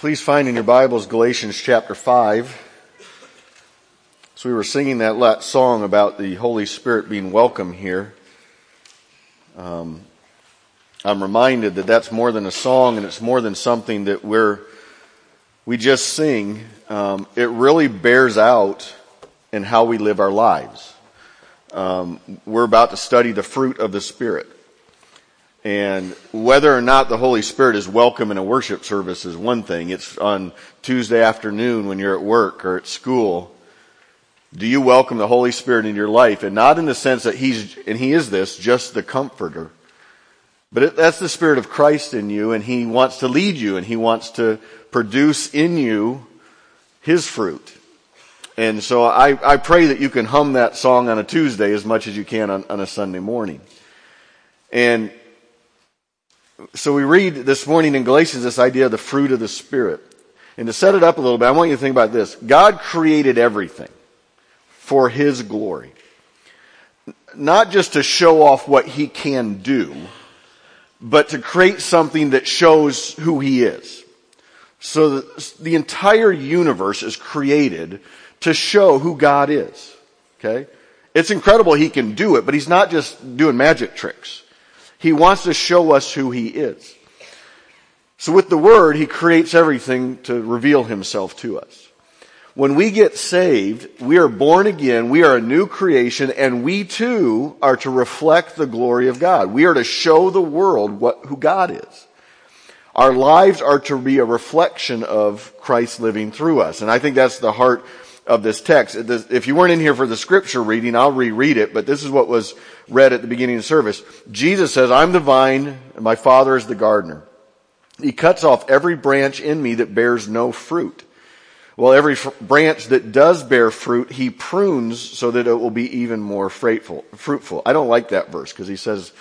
Please find in your Bibles Galatians chapter 5. So we were singing that song about the Holy Spirit being welcome here. Um, I'm reminded that that's more than a song and it's more than something that we're, we just sing. Um, it really bears out in how we live our lives. Um, we're about to study the fruit of the Spirit. And whether or not the Holy Spirit is welcome in a worship service is one thing. It's on Tuesday afternoon when you're at work or at school. Do you welcome the Holy Spirit in your life? And not in the sense that He's, and He is this, just the comforter. But it, that's the Spirit of Christ in you and He wants to lead you and He wants to produce in you His fruit. And so I, I pray that you can hum that song on a Tuesday as much as you can on, on a Sunday morning. And so we read this morning in Galatians this idea of the fruit of the Spirit. And to set it up a little bit, I want you to think about this. God created everything for His glory. Not just to show off what He can do, but to create something that shows who He is. So the, entire universe is created to show who God is. Okay? It's incredible He can do it, but He's not just doing magic tricks. He wants to show us who He is. So with the Word, He creates everything to reveal Himself to us. When we get saved, we are born again, we are a new creation, and we too are to reflect the glory of God. We are to show the world what, who God is. Our lives are to be a reflection of Christ living through us. And I think that's the heart of this text. If you weren't in here for the scripture reading, I'll reread it, but this is what was read at the beginning of the service. Jesus says, I'm the vine and my father is the gardener. He cuts off every branch in me that bears no fruit. Well, every branch that does bear fruit, he prunes so that it will be even more fruitful. fruitful. I don't like that verse because he says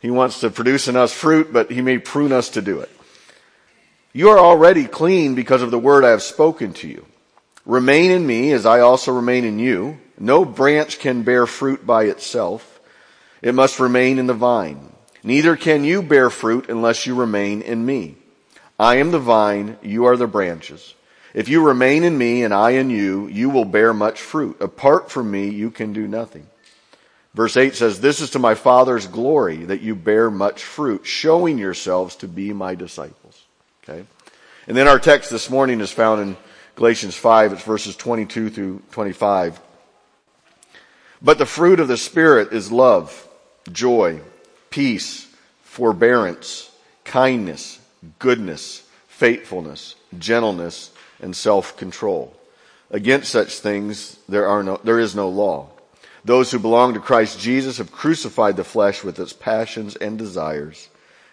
he wants to produce in us fruit, but he may prune us to do it. You are already clean because of the word I have spoken to you. Remain in me as I also remain in you. No branch can bear fruit by itself. It must remain in the vine. Neither can you bear fruit unless you remain in me. I am the vine, you are the branches. If you remain in me and I in you, you will bear much fruit. Apart from me, you can do nothing. Verse 8 says, This is to my Father's glory that you bear much fruit, showing yourselves to be my disciples. Okay? And then our text this morning is found in Galatians 5, it's verses 22 through 25. But the fruit of the Spirit is love joy, peace, forbearance, kindness, goodness, faithfulness, gentleness, and self-control. Against such things there are no, there is no law. Those who belong to Christ Jesus have crucified the flesh with its passions and desires.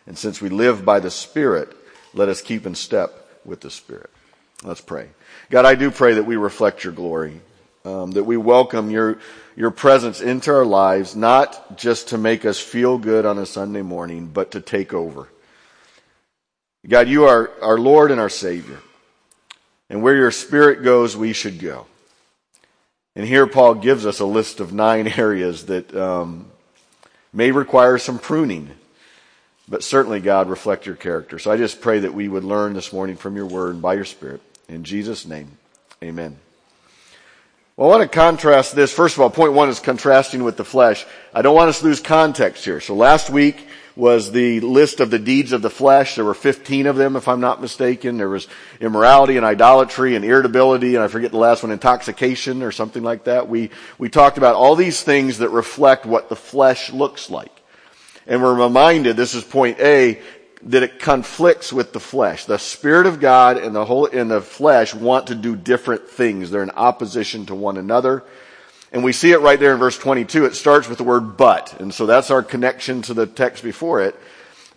And since we live by the Spirit, let us keep in step with the Spirit. Let's pray. God, I do pray that we reflect your glory um, that we welcome your your presence into our lives, not just to make us feel good on a Sunday morning, but to take over. God, you are our Lord and our Savior. And where your Spirit goes, we should go. And here Paul gives us a list of nine areas that um, may require some pruning, but certainly, God, reflect your character. So I just pray that we would learn this morning from your word and by your Spirit. In Jesus' name, amen. Well, I want to contrast this. First of all, point one is contrasting with the flesh. I don't want us to lose context here. So last week was the list of the deeds of the flesh. There were 15 of them, if I'm not mistaken. There was immorality and idolatry and irritability, and I forget the last one, intoxication or something like that. We, we talked about all these things that reflect what the flesh looks like. And we're reminded, this is point A, that it conflicts with the flesh. The Spirit of God and the whole, and the flesh want to do different things. They're in opposition to one another. And we see it right there in verse 22. It starts with the word but. And so that's our connection to the text before it.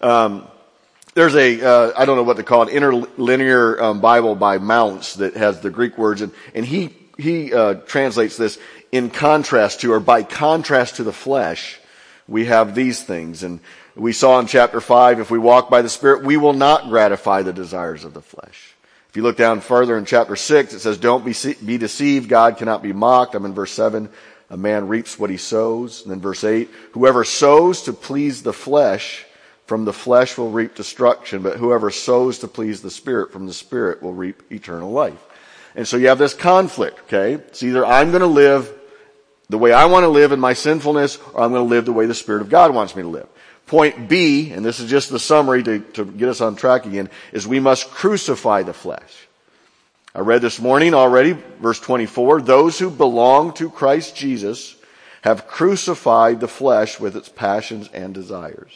Um, there's a uh, I don't know what to call it, interlinear um, Bible by Mounce that has the Greek words, and, and he, he uh, translates this in contrast to, or by contrast to the flesh, we have these things. And we saw in chapter 5, if we walk by the Spirit, we will not gratify the desires of the flesh. If you look down further in chapter 6, it says, don't be, be deceived. God cannot be mocked. I'm in verse 7. A man reaps what he sows. And then verse 8, whoever sows to please the flesh from the flesh will reap destruction, but whoever sows to please the Spirit from the Spirit will reap eternal life. And so you have this conflict, okay? It's either I'm going to live the way I want to live in my sinfulness, or I'm going to live the way the Spirit of God wants me to live. Point B, and this is just the summary to, to get us on track again, is we must crucify the flesh. I read this morning already, verse 24, those who belong to Christ Jesus have crucified the flesh with its passions and desires.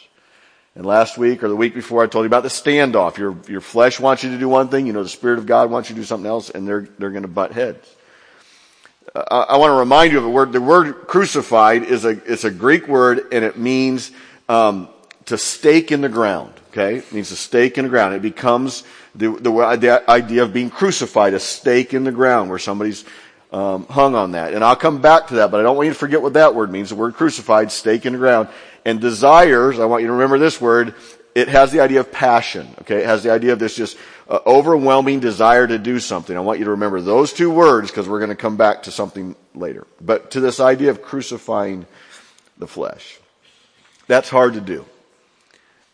And last week or the week before I told you about the standoff. Your, your flesh wants you to do one thing, you know the Spirit of God wants you to do something else, and they're, they're gonna butt heads. I want to remind you of a word. The word crucified is a, it's a Greek word and it means, um, to stake in the ground. Okay? It means to stake in the ground. It becomes the, the, the idea of being crucified, a stake in the ground where somebody's um, hung on that. And I'll come back to that, but I don't want you to forget what that word means. The word crucified, stake in the ground. And desires, I want you to remember this word, it has the idea of passion. Okay? It has the idea of this just uh, overwhelming desire to do something. I want you to remember those two words because we're going to come back to something later. But to this idea of crucifying the flesh. That's hard to do.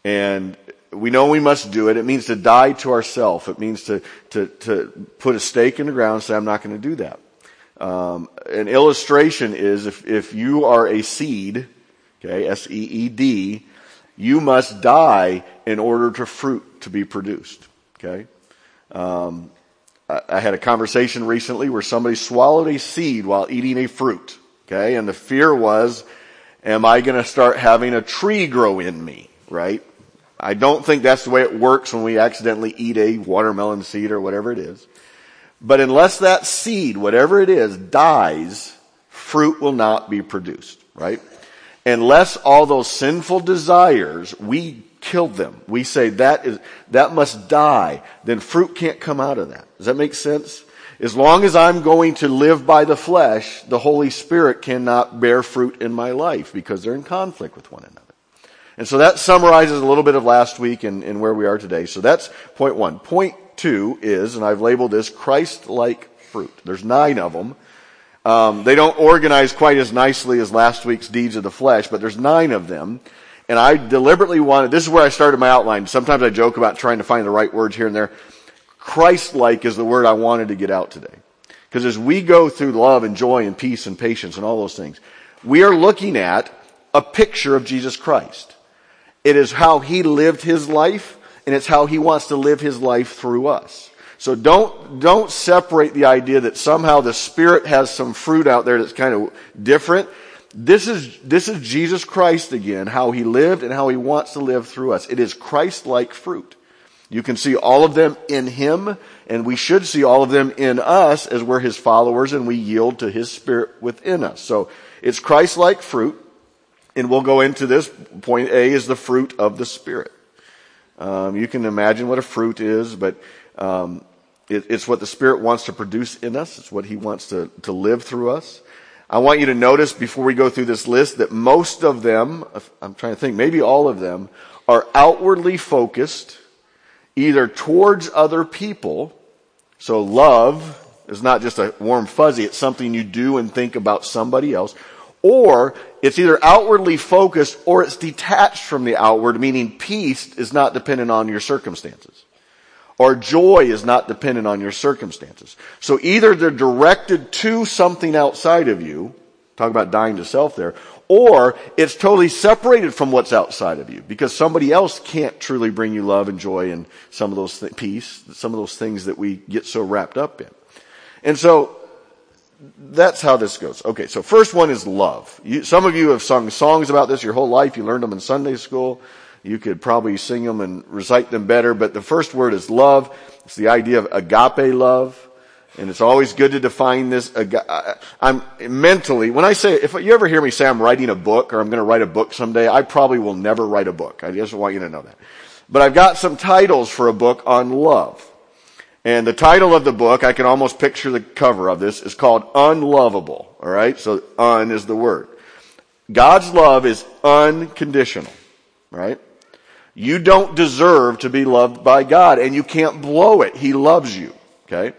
And we know we must do it. It means to die to ourself. It means to, to, to put a stake in the ground and say, I'm not going to do that. Um, an illustration is if, if you are a seed, okay, S-E-E-D, you must die in order to fruit to be produced, okay? Um, I, I had a conversation recently where somebody swallowed a seed while eating a fruit, okay? And the fear was, am I going to start having a tree grow in me, right? I don't think that's the way it works when we accidentally eat a watermelon seed or whatever it is. But unless that seed, whatever it is, dies, fruit will not be produced, right? Unless all those sinful desires, we kill them. We say that is, that must die, then fruit can't come out of that. Does that make sense? As long as I'm going to live by the flesh, the Holy Spirit cannot bear fruit in my life because they're in conflict with one another. And so that summarizes a little bit of last week and, and where we are today. So that's point one. Point two is, and I've labeled this Christ-like fruit. There's nine of them. Um, they don't organize quite as nicely as last week's deeds of the flesh, but there's nine of them. And I deliberately wanted, this is where I started my outline. Sometimes I joke about trying to find the right words here and there. Christ-like is the word I wanted to get out today. Because as we go through love and joy and peace and patience and all those things, we are looking at a picture of Jesus Christ. It is how he lived his life and it's how he wants to live his life through us. So don't, don't separate the idea that somehow the Spirit has some fruit out there that's kind of different. This is, this is Jesus Christ again, how he lived and how he wants to live through us. It is Christ-like fruit. You can see all of them in him, and we should see all of them in us as we're his followers and we yield to his spirit within us. So it's Christ-like fruit. And we'll go into this. Point A is the fruit of the Spirit. Um, you can imagine what a fruit is, but um, it, it's what the Spirit wants to produce in us. It's what He wants to, to live through us. I want you to notice before we go through this list that most of them, I'm trying to think, maybe all of them, are outwardly focused either towards other people. So love is not just a warm fuzzy, it's something you do and think about somebody else. Or it's either outwardly focused or it's detached from the outward, meaning peace is not dependent on your circumstances. Or joy is not dependent on your circumstances. So either they're directed to something outside of you, talk about dying to self there, or it's totally separated from what's outside of you because somebody else can't truly bring you love and joy and some of those th- peace, some of those things that we get so wrapped up in. And so that's how this goes. Okay, so first one is love. You, some of you have sung songs about this your whole life. You learned them in Sunday school. You could probably sing them and recite them better, but the first word is love. It's the idea of agape love. And it's always good to define this. Uh, uh, I'm mentally, when I say, if you ever hear me say I'm writing a book or I'm going to write a book someday, I probably will never write a book. I just want you to know that. But I've got some titles for a book on love. And the title of the book, I can almost picture the cover of this, is called Unlovable. Alright? So, un is the word. God's love is unconditional. Right? You don't deserve to be loved by God and you can't blow it. He loves you. Okay?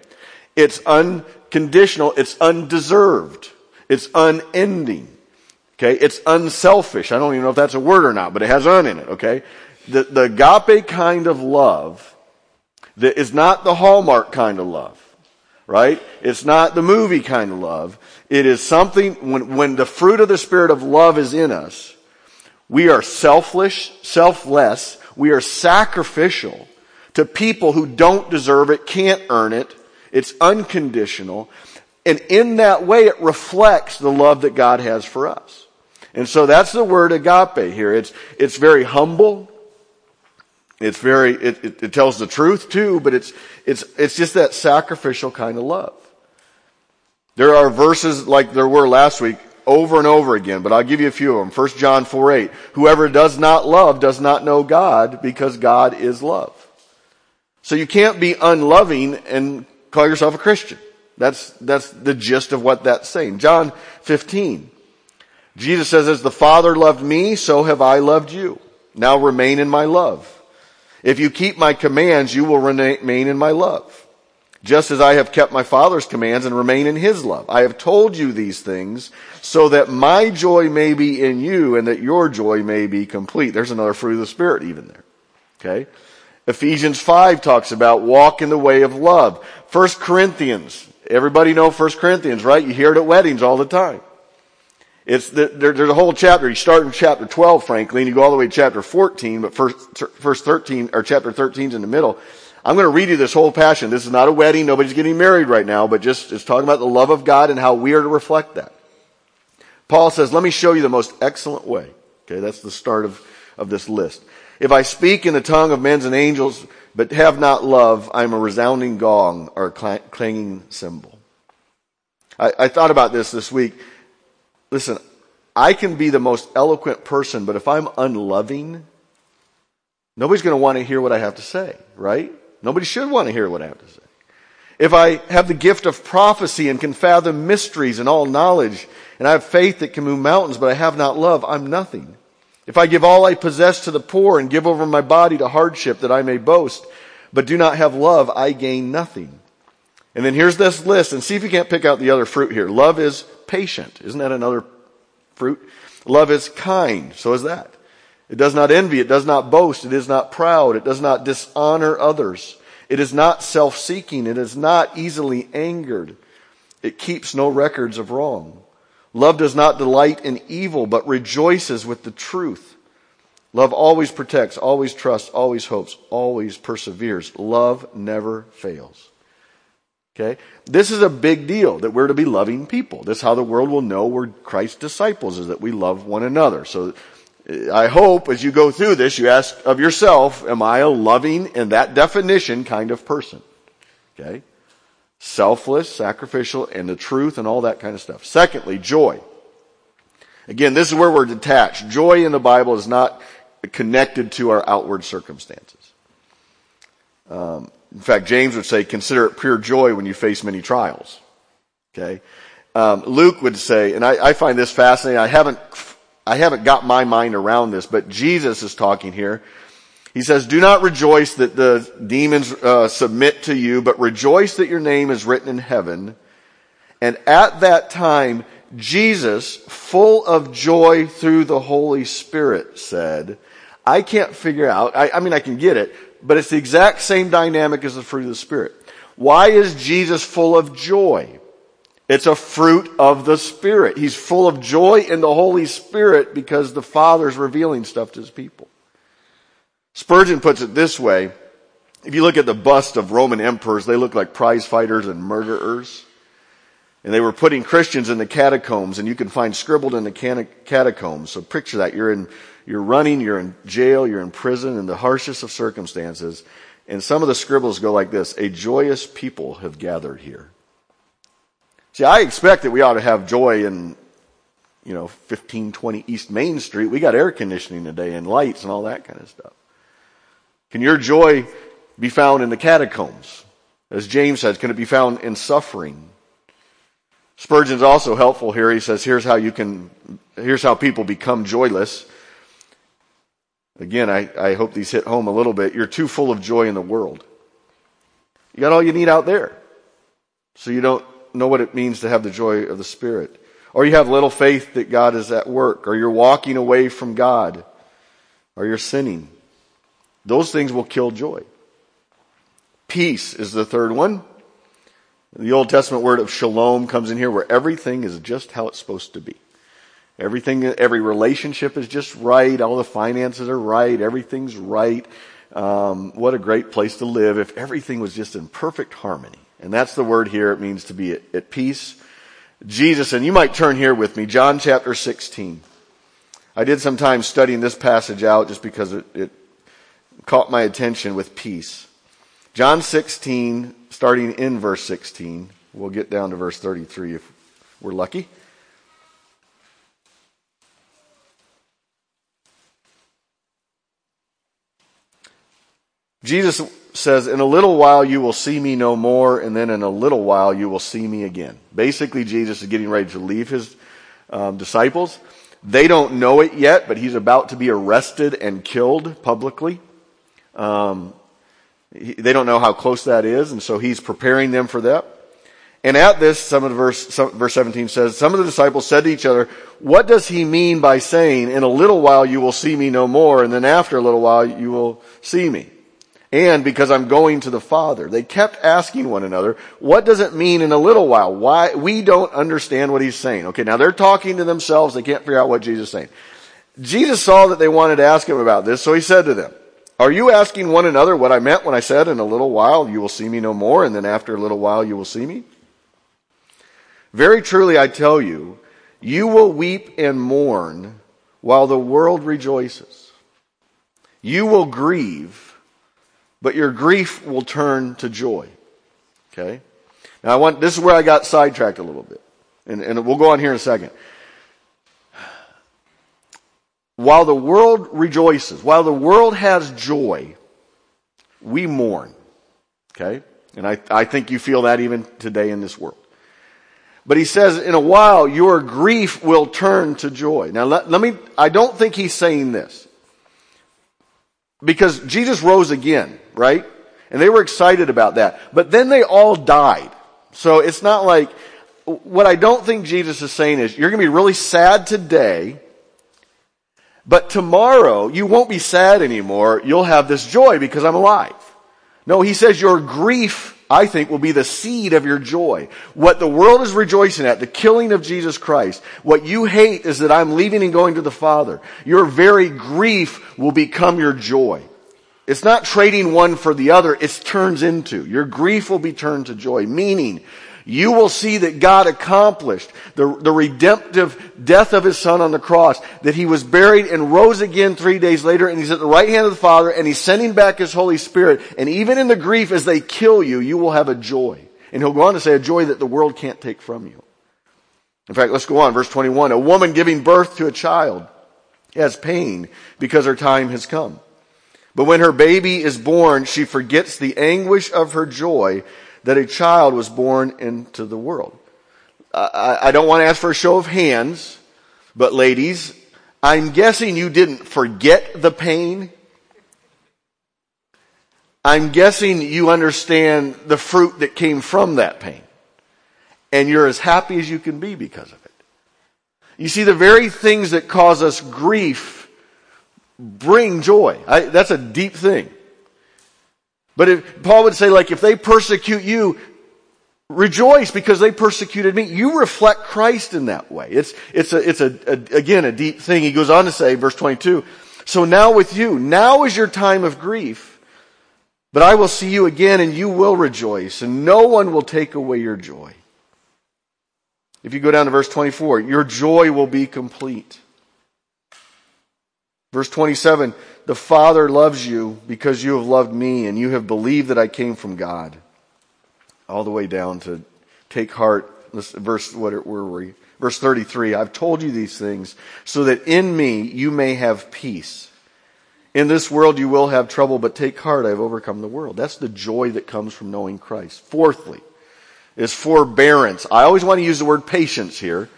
It's unconditional. It's undeserved. It's unending. Okay? It's unselfish. I don't even know if that's a word or not, but it has un in it. Okay? the, the agape kind of love that is not the hallmark kind of love, right? It's not the movie kind of love. It is something, when, when the fruit of the spirit of love is in us, we are selfish, selfless, we are sacrificial to people who don't deserve it, can't earn it, it's unconditional, and in that way it reflects the love that God has for us. And so that's the word agape here. It's, it's very humble. It's very, it, it, it tells the truth too, but it's, it's, it's just that sacrificial kind of love. There are verses like there were last week over and over again, but I'll give you a few of them. 1 John 4 8. Whoever does not love does not know God because God is love. So you can't be unloving and call yourself a Christian. That's, that's the gist of what that's saying. John 15. Jesus says, as the Father loved me, so have I loved you. Now remain in my love. If you keep my commands, you will remain in my love. Just as I have kept my Father's commands and remain in his love. I have told you these things so that my joy may be in you and that your joy may be complete. There's another fruit of the Spirit even there. Okay? Ephesians 5 talks about walk in the way of love. 1 Corinthians. Everybody know 1 Corinthians, right? You hear it at weddings all the time. It's the, there, there's a whole chapter. You start in chapter 12, frankly, and you go all the way to chapter 14, but first, first 13, or chapter 13 is in the middle. I'm going to read you this whole passion. This is not a wedding. Nobody's getting married right now, but just, it's talking about the love of God and how we are to reflect that. Paul says, let me show you the most excellent way. Okay, that's the start of, of this list. If I speak in the tongue of men and angels, but have not love, I'm a resounding gong or a clanging cymbal. I, I thought about this this week. Listen, I can be the most eloquent person, but if I'm unloving, nobody's going to want to hear what I have to say, right? Nobody should want to hear what I have to say. If I have the gift of prophecy and can fathom mysteries and all knowledge, and I have faith that can move mountains, but I have not love, I'm nothing. If I give all I possess to the poor and give over my body to hardship that I may boast, but do not have love, I gain nothing. And then here's this list, and see if you can't pick out the other fruit here. Love is patient. Isn't that another fruit? Love is kind. So is that. It does not envy. It does not boast. It is not proud. It does not dishonor others. It is not self-seeking. It is not easily angered. It keeps no records of wrong. Love does not delight in evil, but rejoices with the truth. Love always protects, always trusts, always hopes, always perseveres. Love never fails. Okay? This is a big deal that we're to be loving people. This is how the world will know we're Christ's disciples is that we love one another. So I hope as you go through this, you ask of yourself, am I a loving in that definition kind of person? Okay? Selfless, sacrificial, and the truth and all that kind of stuff. Secondly, joy. Again, this is where we're detached. Joy in the Bible is not connected to our outward circumstances. Um, in fact, James would say, consider it pure joy when you face many trials. Okay? Um, Luke would say, and I, I find this fascinating. I haven't I haven't got my mind around this, but Jesus is talking here. He says, do not rejoice that the demons uh, submit to you, but rejoice that your name is written in heaven. And at that time, Jesus, full of joy through the Holy Spirit, said, I can't figure out, I, I mean, I can get it, but it's the exact same dynamic as the fruit of the Spirit. Why is Jesus full of joy? It's a fruit of the Spirit. He's full of joy in the Holy Spirit because the Father's revealing stuff to His people. Spurgeon puts it this way. If you look at the bust of Roman emperors, they look like prize fighters and murderers. And they were putting Christians in the catacombs and you can find scribbled in the catacombs. So picture that. You're in, you're running, you're in jail, you're in prison in the harshest of circumstances. And some of the scribbles go like this. A joyous people have gathered here. See, I expect that we ought to have joy in, you know, 1520 East Main Street. We got air conditioning today and lights and all that kind of stuff. Can your joy be found in the catacombs? As James says, can it be found in suffering? Spurgeon's also helpful here. He says, here's how you can, here's how people become joyless. Again, I, I hope these hit home a little bit. You're too full of joy in the world. You got all you need out there. So you don't know what it means to have the joy of the Spirit. Or you have little faith that God is at work, or you're walking away from God, or you're sinning. Those things will kill joy. Peace is the third one. The Old Testament word of shalom comes in here where everything is just how it's supposed to be. Everything, every relationship is just right. All the finances are right. Everything's right. Um, what a great place to live if everything was just in perfect harmony. And that's the word here. It means to be at, at peace. Jesus, and you might turn here with me, John chapter 16. I did some time studying this passage out just because it, it caught my attention with peace. John 16, starting in verse 16. We'll get down to verse 33 if we're lucky. Jesus says, in a little while you will see me no more, and then in a little while you will see me again. Basically, Jesus is getting ready to leave his um, disciples. They don't know it yet, but he's about to be arrested and killed publicly. Um, he, they don't know how close that is, and so he's preparing them for that. And at this, some of the verse, some, verse 17 says, some of the disciples said to each other, what does he mean by saying, in a little while you will see me no more, and then after a little while you will see me? And because I'm going to the Father. They kept asking one another, what does it mean in a little while? Why, we don't understand what he's saying. Okay, now they're talking to themselves, they can't figure out what Jesus is saying. Jesus saw that they wanted to ask him about this, so he said to them, are you asking one another what I meant when I said in a little while you will see me no more, and then after a little while you will see me? Very truly I tell you, you will weep and mourn while the world rejoices. You will grieve, but your grief will turn to joy. Okay? Now I want, this is where I got sidetracked a little bit. And, and we'll go on here in a second. While the world rejoices, while the world has joy, we mourn. Okay? And I, I think you feel that even today in this world. But he says, in a while, your grief will turn to joy. Now let, let me, I don't think he's saying this. Because Jesus rose again, right? And they were excited about that. But then they all died. So it's not like, what I don't think Jesus is saying is, you're gonna be really sad today, but tomorrow you won't be sad anymore. You'll have this joy because I'm alive. No, he says your grief I think will be the seed of your joy. What the world is rejoicing at, the killing of Jesus Christ. What you hate is that I'm leaving and going to the Father. Your very grief will become your joy. It's not trading one for the other, it turns into. Your grief will be turned to joy. Meaning, you will see that God accomplished the, the redemptive death of his son on the cross, that he was buried and rose again three days later, and he's at the right hand of the Father, and he's sending back his Holy Spirit. And even in the grief as they kill you, you will have a joy. And he'll go on to say a joy that the world can't take from you. In fact, let's go on. Verse 21. A woman giving birth to a child has pain because her time has come. But when her baby is born, she forgets the anguish of her joy that a child was born into the world. I, I don't want to ask for a show of hands, but ladies, I'm guessing you didn't forget the pain. I'm guessing you understand the fruit that came from that pain. And you're as happy as you can be because of it. You see, the very things that cause us grief bring joy. I, that's a deep thing. But if, Paul would say like, if they persecute you, rejoice because they persecuted me. You reflect Christ in that way. It's, it's a, it's a, a, again, a deep thing. He goes on to say, verse 22, so now with you, now is your time of grief, but I will see you again and you will rejoice and no one will take away your joy. If you go down to verse 24, your joy will be complete. Verse 27, the Father loves you because you have loved me and you have believed that I came from God. All the way down to take heart. Verse, what were we? Verse 33, I've told you these things so that in me you may have peace. In this world you will have trouble, but take heart, I've overcome the world. That's the joy that comes from knowing Christ. Fourthly, is forbearance. I always want to use the word patience here,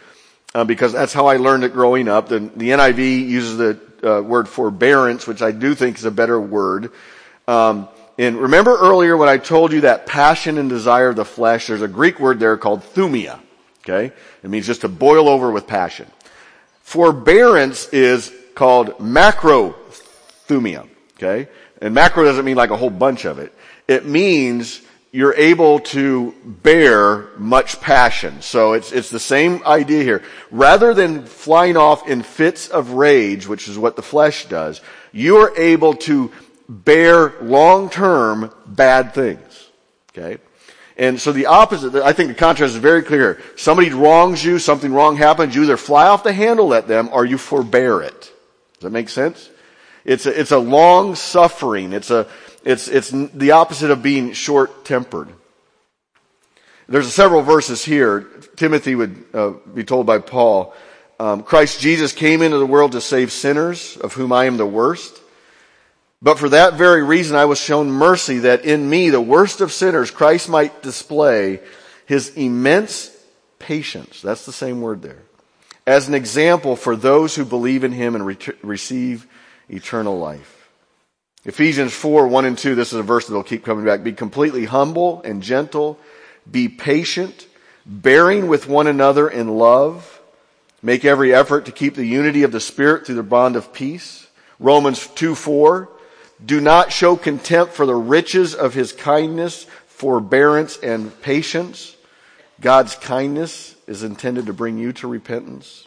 uh, because that's how I learned it growing up. The, the NIV uses the uh, word forbearance, which I do think is a better word. Um, and remember earlier when I told you that passion and desire of the flesh, there's a Greek word there called thumia. Okay? It means just to boil over with passion. Forbearance is called macrothumia. Okay? And macro doesn't mean like a whole bunch of it. It means you're able to bear much passion. So it's, it's the same idea here. Rather than flying off in fits of rage, which is what the flesh does, you're able to bear long-term bad things. Okay? And so the opposite, I think the contrast is very clear. Somebody wrongs you, something wrong happens, you either fly off the handle at them or you forbear it. Does that make sense? It's a, it's a long suffering. It's a, it's, it's the opposite of being short tempered. There's several verses here. Timothy would uh, be told by Paul, um, Christ Jesus came into the world to save sinners, of whom I am the worst. But for that very reason I was shown mercy that in me, the worst of sinners, Christ might display his immense patience. That's the same word there. As an example for those who believe in him and re- receive eternal life. Ephesians 4, 1 and 2, this is a verse that'll keep coming back. Be completely humble and gentle. Be patient, bearing with one another in love. Make every effort to keep the unity of the Spirit through the bond of peace. Romans 2, 4. Do not show contempt for the riches of his kindness, forbearance, and patience. God's kindness is intended to bring you to repentance.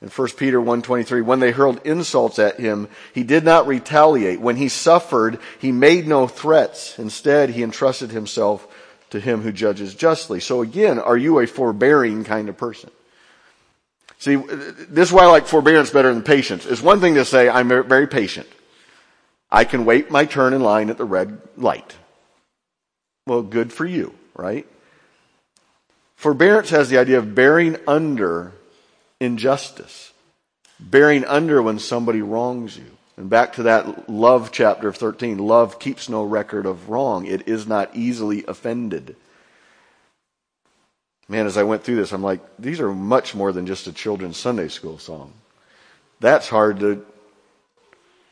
In 1 Peter 1.23, when they hurled insults at him, he did not retaliate. When he suffered, he made no threats. Instead, he entrusted himself to him who judges justly. So again, are you a forbearing kind of person? See, this is why I like forbearance better than patience. It's one thing to say, I'm very patient. I can wait my turn in line at the red light. Well, good for you, right? Forbearance has the idea of bearing under injustice, bearing under when somebody wrongs you. And back to that love chapter of 13, love keeps no record of wrong. It is not easily offended. Man, as I went through this, I'm like, these are much more than just a children's Sunday school song. That's hard to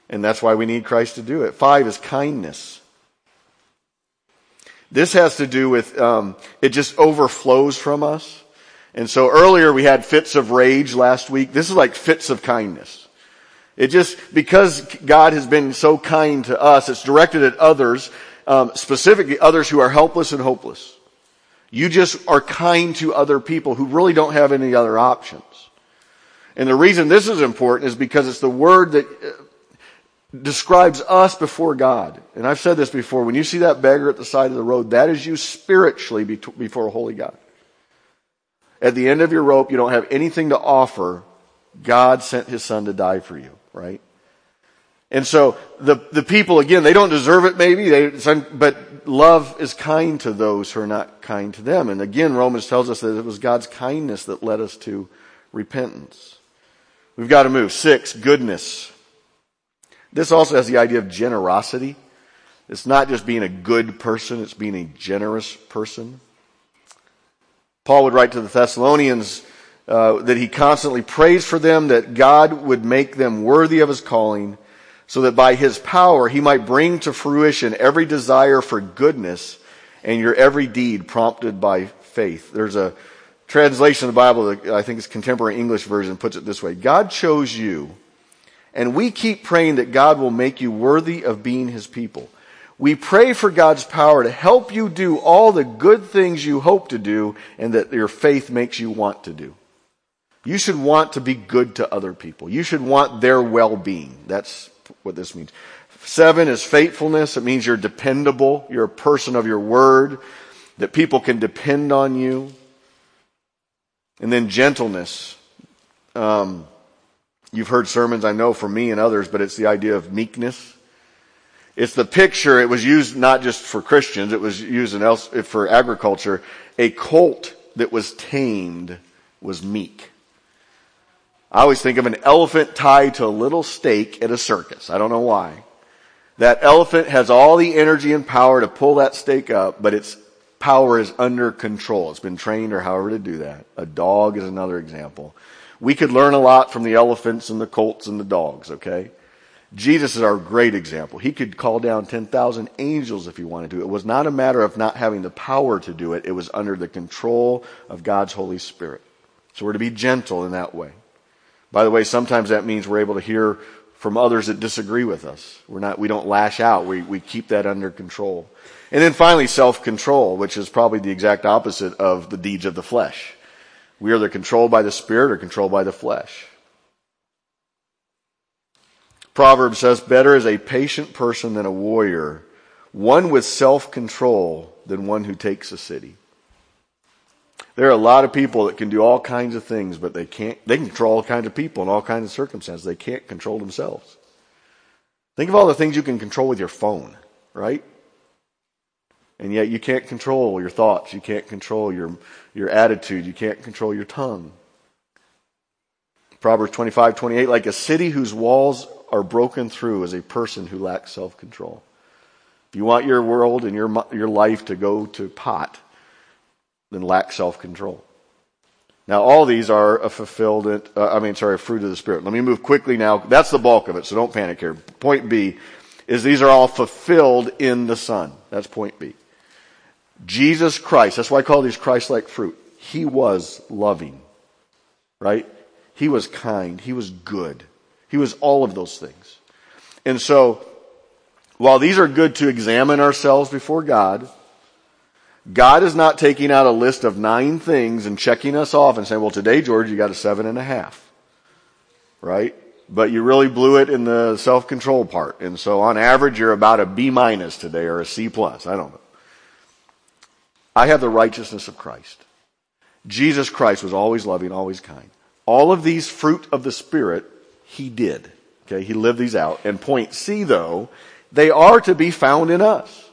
and that's why we need Christ to do it. Five is kindness. This has to do with, um, it just overflows from us. And so earlier we had fits of rage last week. This is like fits of kindness. It just, because God has been so kind to us, it's directed at others, um, specifically others who are helpless and hopeless. You just are kind to other people who really don't have any other options. And the reason this is important is because it's the word that describes us before God. And I've said this before. When you see that beggar at the side of the road, that is you spiritually before a holy God. At the end of your rope, you don't have anything to offer. God sent his son to die for you, right? And so the, the people, again, they don't deserve it maybe, they, but love is kind to those who are not kind to them. And again, Romans tells us that it was God's kindness that led us to repentance. We've got to move. Six, goodness. This also has the idea of generosity. It's not just being a good person, it's being a generous person. Paul would write to the Thessalonians uh, that he constantly prays for them that God would make them worthy of his calling so that by his power he might bring to fruition every desire for goodness and your every deed prompted by faith. There's a translation of the Bible that I think is contemporary English version puts it this way. God chose you and we keep praying that God will make you worthy of being his people. We pray for God's power to help you do all the good things you hope to do and that your faith makes you want to do. You should want to be good to other people. You should want their well-being. That's what this means. Seven is faithfulness. It means you're dependable. You're a person of your word, that people can depend on you. And then gentleness. Um, You've heard sermons, I know, from me and others, but it's the idea of meekness. It's the picture, it was used not just for Christians, it was used else, for agriculture. A colt that was tamed was meek. I always think of an elephant tied to a little stake at a circus. I don't know why. That elephant has all the energy and power to pull that stake up, but its power is under control. It's been trained or however to do that. A dog is another example. We could learn a lot from the elephants and the colts and the dogs, okay? Jesus is our great example. He could call down 10,000 angels if he wanted to. It was not a matter of not having the power to do it. It was under the control of God's Holy Spirit. So we're to be gentle in that way. By the way, sometimes that means we're able to hear from others that disagree with us. We're not, we don't lash out. We, we keep that under control. And then finally, self-control, which is probably the exact opposite of the deeds of the flesh. We are either controlled by the Spirit or controlled by the flesh. Proverbs says, better is a patient person than a warrior, one with self-control than one who takes a city. There are a lot of people that can do all kinds of things, but they can't, they can control all kinds of people in all kinds of circumstances. They can't control themselves. Think of all the things you can control with your phone, right? And yet you can't control your thoughts. You can't control your, your attitude. You can't control your tongue. Proverbs 25, 28, like a city whose walls are broken through as a person who lacks self-control. If you want your world and your, your life to go to pot, then lack self-control. Now all these are a fulfilled, uh, I mean, sorry, a fruit of the Spirit. Let me move quickly now. That's the bulk of it, so don't panic here. Point B is these are all fulfilled in the Son. That's point B. Jesus Christ, that's why I call these Christ-like fruit. He was loving, right? He was kind. He was good. He was all of those things. And so, while these are good to examine ourselves before God, God is not taking out a list of nine things and checking us off and saying, well, today, George, you got a seven and a half. Right? But you really blew it in the self-control part. And so on average, you're about a B minus today or a C plus. I don't know. I have the righteousness of Christ. Jesus Christ was always loving, always kind. All of these fruit of the Spirit, He did. Okay, He lived these out. And point C though, they are to be found in us.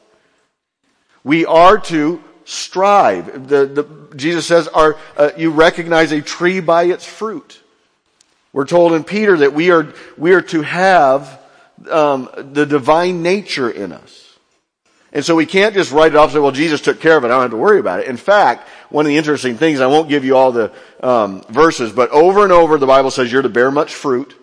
We are to strive. The, the, Jesus says, are, uh, you recognize a tree by its fruit. We're told in Peter that we are, we are to have um, the divine nature in us. And so we can't just write it off and say, well, Jesus took care of it. I don't have to worry about it. In fact, one of the interesting things, I won't give you all the um, verses, but over and over the Bible says you're to bear much fruit.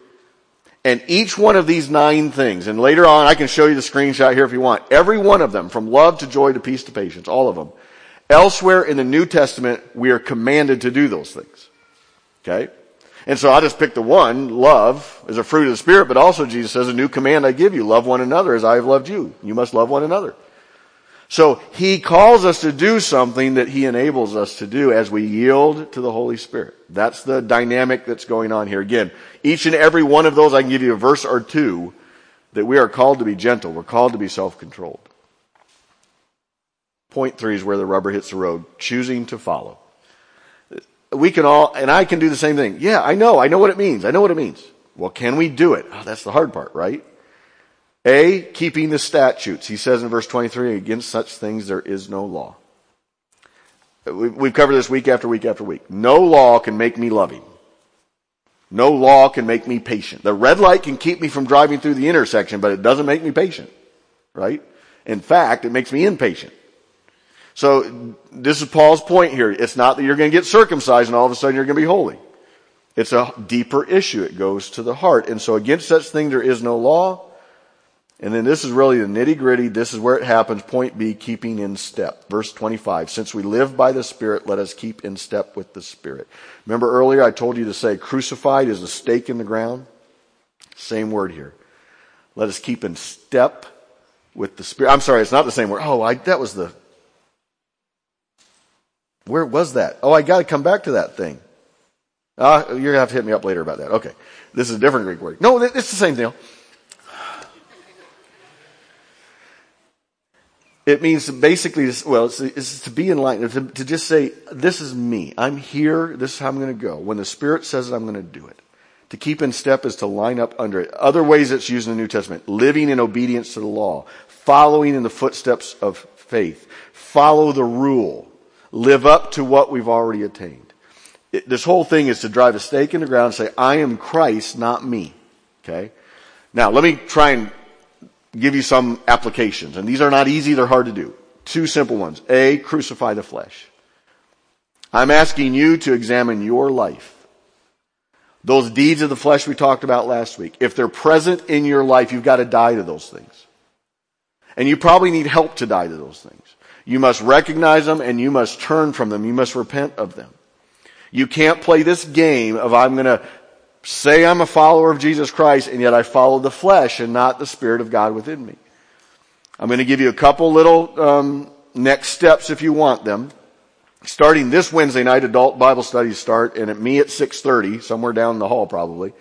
And each one of these nine things, and later on I can show you the screenshot here if you want, every one of them, from love to joy to peace to patience, all of them. Elsewhere in the New Testament, we are commanded to do those things. Okay? And so I just picked the one, love, is a fruit of the Spirit, but also Jesus says, a new command I give you, love one another as I have loved you. You must love one another. So He calls us to do something that He enables us to do as we yield to the Holy Spirit. That's the dynamic that's going on here. Again, each and every one of those, I can give you a verse or two that we are called to be gentle. We're called to be self-controlled. Point three is where the rubber hits the road. Choosing to follow. We can all, and I can do the same thing. Yeah, I know. I know what it means. I know what it means. Well, can we do it? Oh, that's the hard part, right? A, keeping the statutes. He says in verse 23, against such things there is no law. We've covered this week after week after week. No law can make me loving. No law can make me patient. The red light can keep me from driving through the intersection, but it doesn't make me patient. Right? In fact, it makes me impatient. So, this is Paul's point here. It's not that you're going to get circumcised and all of a sudden you're going to be holy. It's a deeper issue. It goes to the heart. And so against such thing there is no law. And then this is really the nitty gritty. This is where it happens. Point B, keeping in step. Verse 25. Since we live by the Spirit, let us keep in step with the Spirit. Remember earlier I told you to say crucified is a stake in the ground? Same word here. Let us keep in step with the Spirit. I'm sorry, it's not the same word. Oh, I, that was the, where was that? Oh, I gotta come back to that thing. Uh, you're gonna have to hit me up later about that. Okay. This is a different Greek word. No, it's the same deal. It means basically, well, it's, it's to be enlightened, to, to just say, this is me. I'm here. This is how I'm going to go. When the Spirit says it, I'm going to do it. To keep in step is to line up under it. Other ways it's used in the New Testament. Living in obedience to the law. Following in the footsteps of faith. Follow the rule. Live up to what we've already attained. It, this whole thing is to drive a stake in the ground and say, I am Christ, not me. Okay? Now, let me try and give you some applications. And these are not easy, they're hard to do. Two simple ones. A, crucify the flesh. I'm asking you to examine your life. Those deeds of the flesh we talked about last week, if they're present in your life, you've got to die to those things. And you probably need help to die to those things. You must recognize them and you must turn from them. You must repent of them. You can't play this game of I'm gonna say I'm a follower of Jesus Christ and yet I follow the flesh and not the Spirit of God within me. I'm going to give you a couple little um, next steps if you want them. Starting this Wednesday night, adult Bible studies start, and at me at 6:30, somewhere down the hall probably.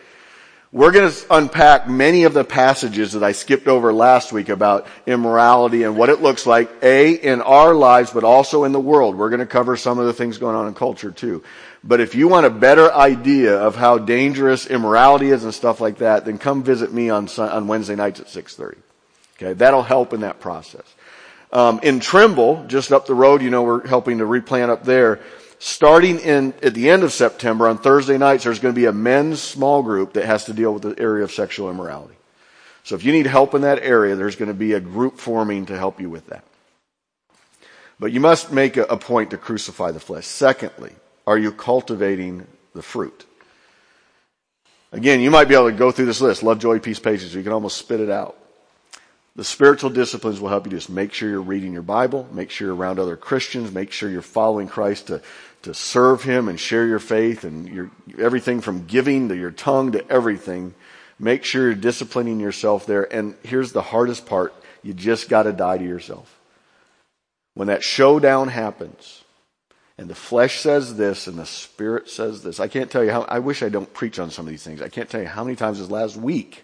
We're going to unpack many of the passages that I skipped over last week about immorality and what it looks like, A, in our lives, but also in the world. We're going to cover some of the things going on in culture too. But if you want a better idea of how dangerous immorality is and stuff like that, then come visit me on, on Wednesday nights at 6.30. Okay, that'll help in that process. Um, in Trimble, just up the road, you know, we're helping to replant up there. Starting in at the end of September on Thursday nights, there's going to be a men's small group that has to deal with the area of sexual immorality. So if you need help in that area, there's going to be a group forming to help you with that. But you must make a, a point to crucify the flesh. Secondly, are you cultivating the fruit? Again, you might be able to go through this list, love, joy, peace, patience. You can almost spit it out. The spiritual disciplines will help you just make sure you're reading your Bible, make sure you're around other Christians, make sure you're following Christ to, to serve Him and share your faith and your, everything from giving to your tongue to everything. Make sure you're disciplining yourself there. And here's the hardest part. You just gotta die to yourself. When that showdown happens, and the flesh says this and the spirit says this. I can't tell you how, I wish I don't preach on some of these things. I can't tell you how many times this last week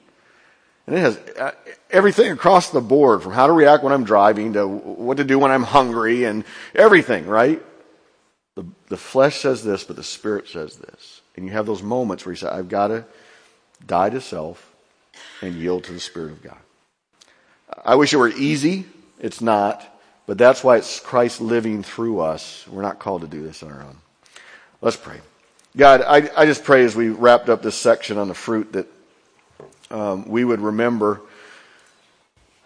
and it has uh, everything across the board from how to react when I'm driving to what to do when I'm hungry and everything, right? The, the flesh says this, but the spirit says this. And you have those moments where you say, I've got to die to self and yield to the Spirit of God. I wish it were easy. It's not. But that's why it's Christ living through us. We're not called to do this on our own. Let's pray. God, I, I just pray as we wrapped up this section on the fruit that um, we would remember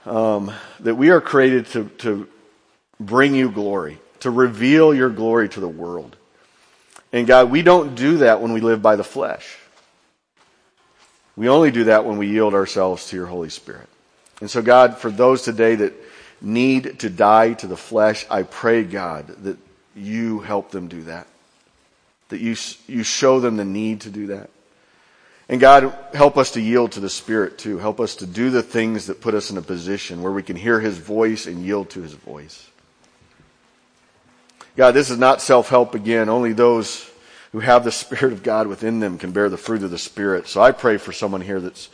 um, that we are created to, to bring you glory, to reveal your glory to the world. And God, we don't do that when we live by the flesh. We only do that when we yield ourselves to your Holy Spirit. And so, God, for those today that need to die to the flesh, I pray, God, that you help them do that. That you, you show them the need to do that. And God, help us to yield to the Spirit too. Help us to do the things that put us in a position where we can hear His voice and yield to His voice. God, this is not self-help again. Only those who have the Spirit of God within them can bear the fruit of the Spirit. So I pray for someone here that's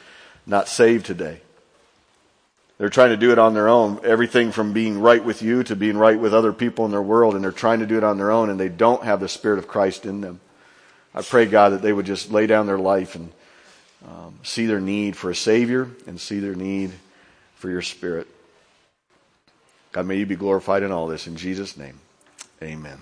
not saved today. They're trying to do it on their own. Everything from being right with you to being right with other people in their world, and they're trying to do it on their own, and they don't have the Spirit of Christ in them. I pray, God, that they would just lay down their life and um, see their need for a Savior and see their need for your Spirit. God, may you be glorified in all this. In Jesus' name, amen.